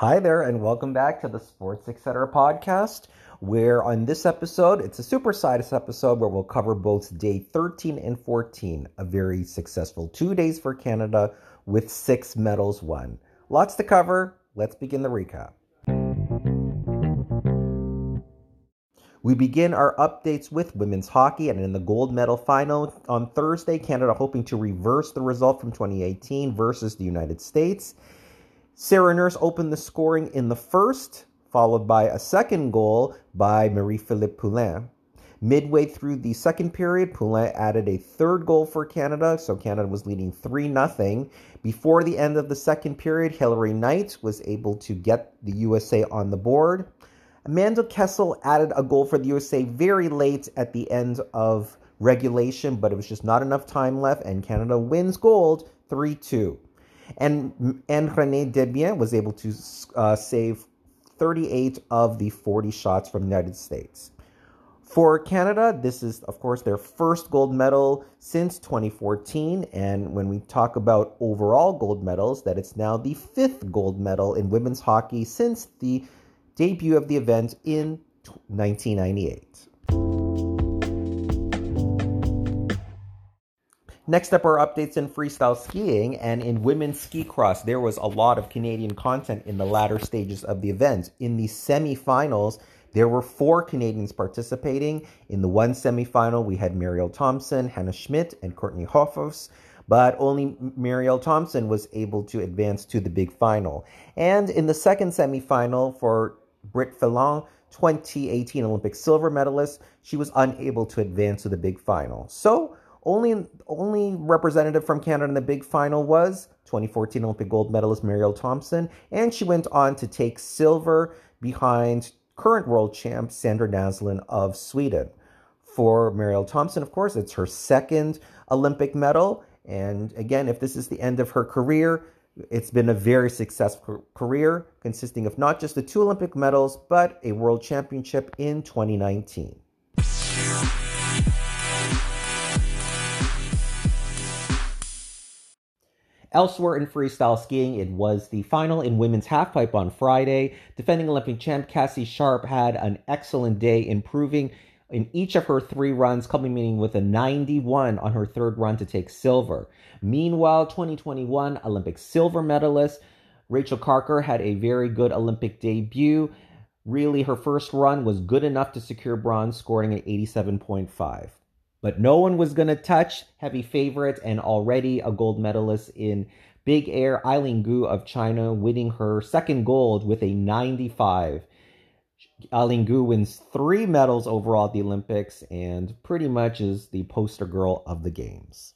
Hi there, and welcome back to the Sports Etc. podcast. Where on this episode, it's a super size episode where we'll cover both day 13 and 14, a very successful two days for Canada with six medals won. Lots to cover. Let's begin the recap. We begin our updates with women's hockey and in the gold medal final on Thursday, Canada hoping to reverse the result from 2018 versus the United States. Sarah Nurse opened the scoring in the first, followed by a second goal by Marie-Philip Poulin. Midway through the second period, Poulin added a third goal for Canada, so Canada was leading 3 0. Before the end of the second period, Hillary Knight was able to get the USA on the board. Amanda Kessel added a goal for the USA very late at the end of regulation, but it was just not enough time left, and Canada wins gold 3 2. And, and Renée Desbiens was able to uh, save 38 of the 40 shots from the United States. For Canada, this is, of course, their first gold medal since 2014. And when we talk about overall gold medals, that it's now the fifth gold medal in women's hockey since the debut of the event in 1998. Next up are updates in freestyle skiing and in women's ski cross. There was a lot of Canadian content in the latter stages of the event. In the semifinals, there were four Canadians participating. In the one semifinal, we had Marielle Thompson, Hannah Schmidt, and Courtney Hoffos, but only Marielle Thompson was able to advance to the big final. And in the second semifinal for Britt Phelan, 2018 Olympic silver medalist, she was unable to advance to the big final. So, only only representative from Canada in the big final was 2014 Olympic gold medalist Marielle Thompson, and she went on to take silver behind current world champ Sandra Näslund of Sweden. For Marielle Thompson, of course, it's her second Olympic medal. And again, if this is the end of her career, it's been a very successful career consisting of not just the two Olympic medals, but a world championship in 2019. Elsewhere in freestyle skiing, it was the final in women's halfpipe on Friday. Defending Olympic champ Cassie Sharpe had an excellent day, improving in each of her three runs, culminating with a 91 on her third run to take silver. Meanwhile, 2021 Olympic silver medalist Rachael Karker had a very good Olympic debut. Really, her first run was good enough to secure bronze, scoring an 87.5. But no one was going to touch heavy favorite and already a gold medalist in big air, Eileen Gu of China, winning her second gold with a 95. Eileen Gu wins three medals overall at the Olympics and pretty much is the poster girl of the Games.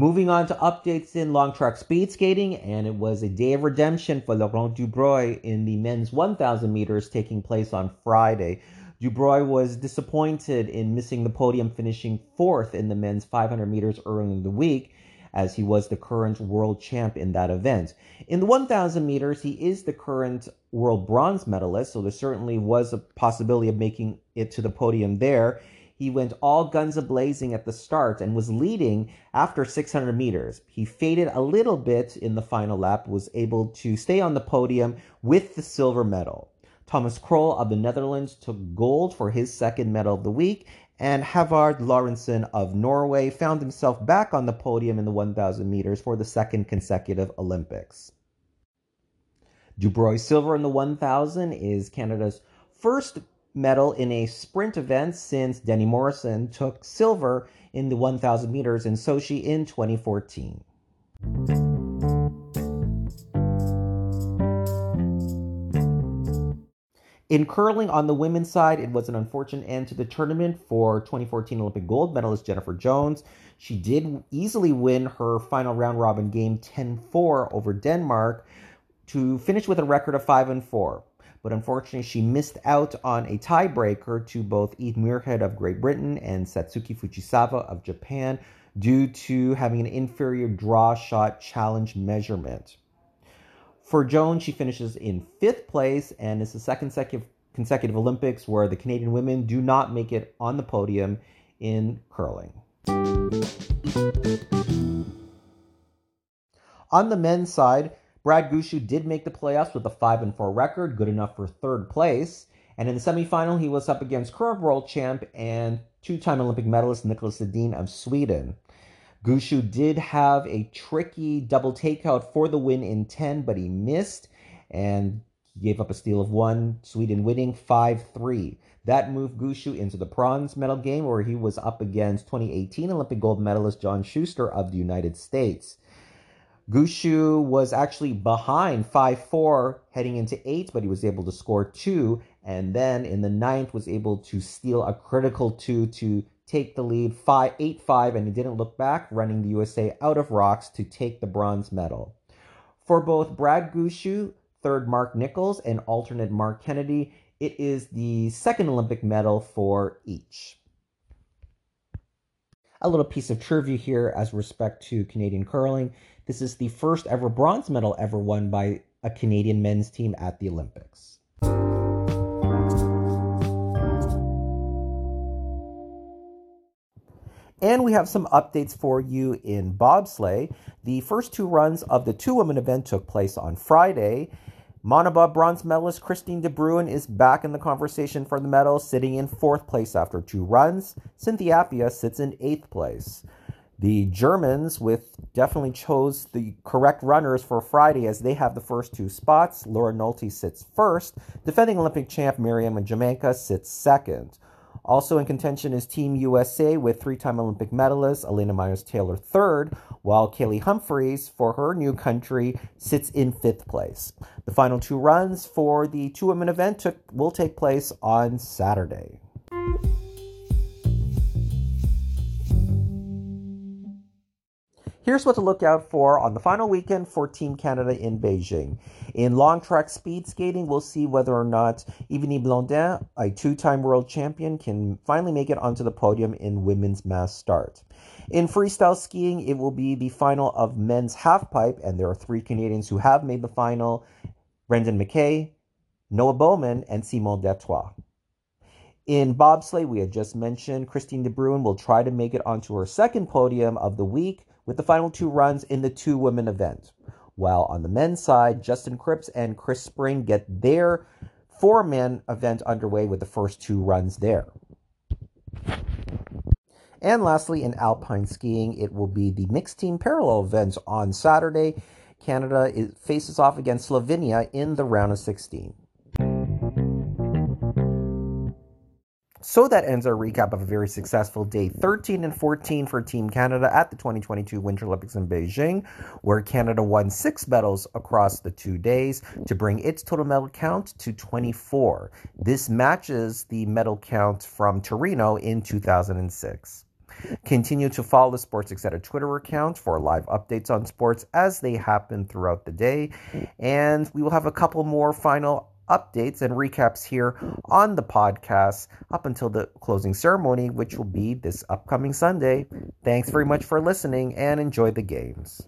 Moving on to updates in long track speed skating, and it was a day of redemption for Laurent Dubreuil in the men's 1,000 meters taking place on Friday. Dubreuil was disappointed in missing the podium, finishing fourth in the men's 500 meters early in the week, as he was the current world champ in that event. In the 1,000 meters, he is the current world bronze medalist, so there certainly was a possibility of making it to the podium there. He went all guns a blazing at the start and was leading after 600 meters. He faded a little bit in the final lap, was able to stay on the podium with the silver medal. Thomas Krol of the Netherlands took gold for his second medal of the week, and Håvard Lorentzen of Norway found himself back on the podium in the 1,000 meters for the second consecutive Olympics. Dubreuil silver in the 1,000 is Canada's first medal in a sprint event since Denny Morrison took silver in the 1,000 meters in Sochi in 2014. In curling on the women's side, it was an unfortunate end to the tournament for 2014 Olympic gold medalist Jennifer Jones. She did easily win her final round robin game 10 4 over Denmark to finish with a record of 5 and 4 but unfortunately she missed out on a tiebreaker to both Eve Muirhead of Great Britain and Satsuki Fujisawa of Japan due to having an inferior draw shot challenge measurement. For Jones, she finishes in fifth place, and it's the second consecutive Olympics where the Canadian women do not make it on the podium in curling. On the men's side, Brad Gushue did make the playoffs with a 5 and 4 record, good enough for third place. And in the semifinal, he was up against current world champ and two time Olympic medalist Niklas Edin of Sweden. Gushue did have a tricky double takeout for the win in 10, but he missed and gave up a steal of one, Sweden winning 5 3. That moved Gushue into the bronze medal game where he was up against 2018 Olympic gold medalist John Shuster of the United States. Gushue was actually behind 5 4 heading into 8, but he was able to score 2. And then in the ninth, was able to steal a critical 2 to take the lead 5 8 5, and he didn't look back, running the USA out of rocks to take the bronze medal. For both Brad Gushue, third Mark Nichols, and alternate Mark Kennedy, it is the second Olympic medal for each a little piece of trivia here as respect to Canadian curling. This is the first ever bronze medal ever won by a Canadian men's team at the Olympics. And we have some updates for you in bobsleigh. The first two runs of the two women event took place on Friday. Monobob bronze medalist Christine de Bruin is back in the conversation for the medal, sitting in fourth place after two runs. Cynthia Appiah sits in eighth place. The Germans with definitely chose the correct runners for Friday as they have the first two spots. Laura Nolte sits first. Defending Olympic champ Mariama Jamanka sits second. Also in contention is Team USA with three time Olympic medalist Elana Meyers Taylor third, while Kaillie Humphreys for her new country, sits in fifth place. The final two runs for the two women event took, will take place on Saturday. Here's what to look out for on the final weekend for Team Canada in Beijing. In long track speed skating, we'll see whether or not Ivanie Blondin, a two time world champion, can finally make it onto the podium in women's mass start. In freestyle skiing, it will be the final of men's halfpipe, and there are three Canadians who have made the final Brendan Mackay, Noah Bowman, and Simon d'Artois. In bobsleigh, we had just mentioned Christine de Bruin will try to make it onto her second podium of the week with the final two runs in the two women event. While on the men's side, Justin Kripps and Chris Spring get their four man event underway with the first two runs there. And lastly, in alpine skiing, it will be the mixed team parallel events on Saturday. Canada faces off against Slovenia in the round of 16. So that ends our recap of a very successful day 13 and 14 for Team Canada at the 2022 Winter Olympics in Beijing, where Canada won six medals across the two days to bring its total medal count to 24. This matches the medal count from Torino in 2006. Continue to follow the Sports Etc. Twitter account for live updates on sports as they happen throughout the day. And we will have a couple more final updates and recaps here on the podcast up until the closing ceremony, which will be this upcoming Sunday. Thanks very much for listening and enjoy the games.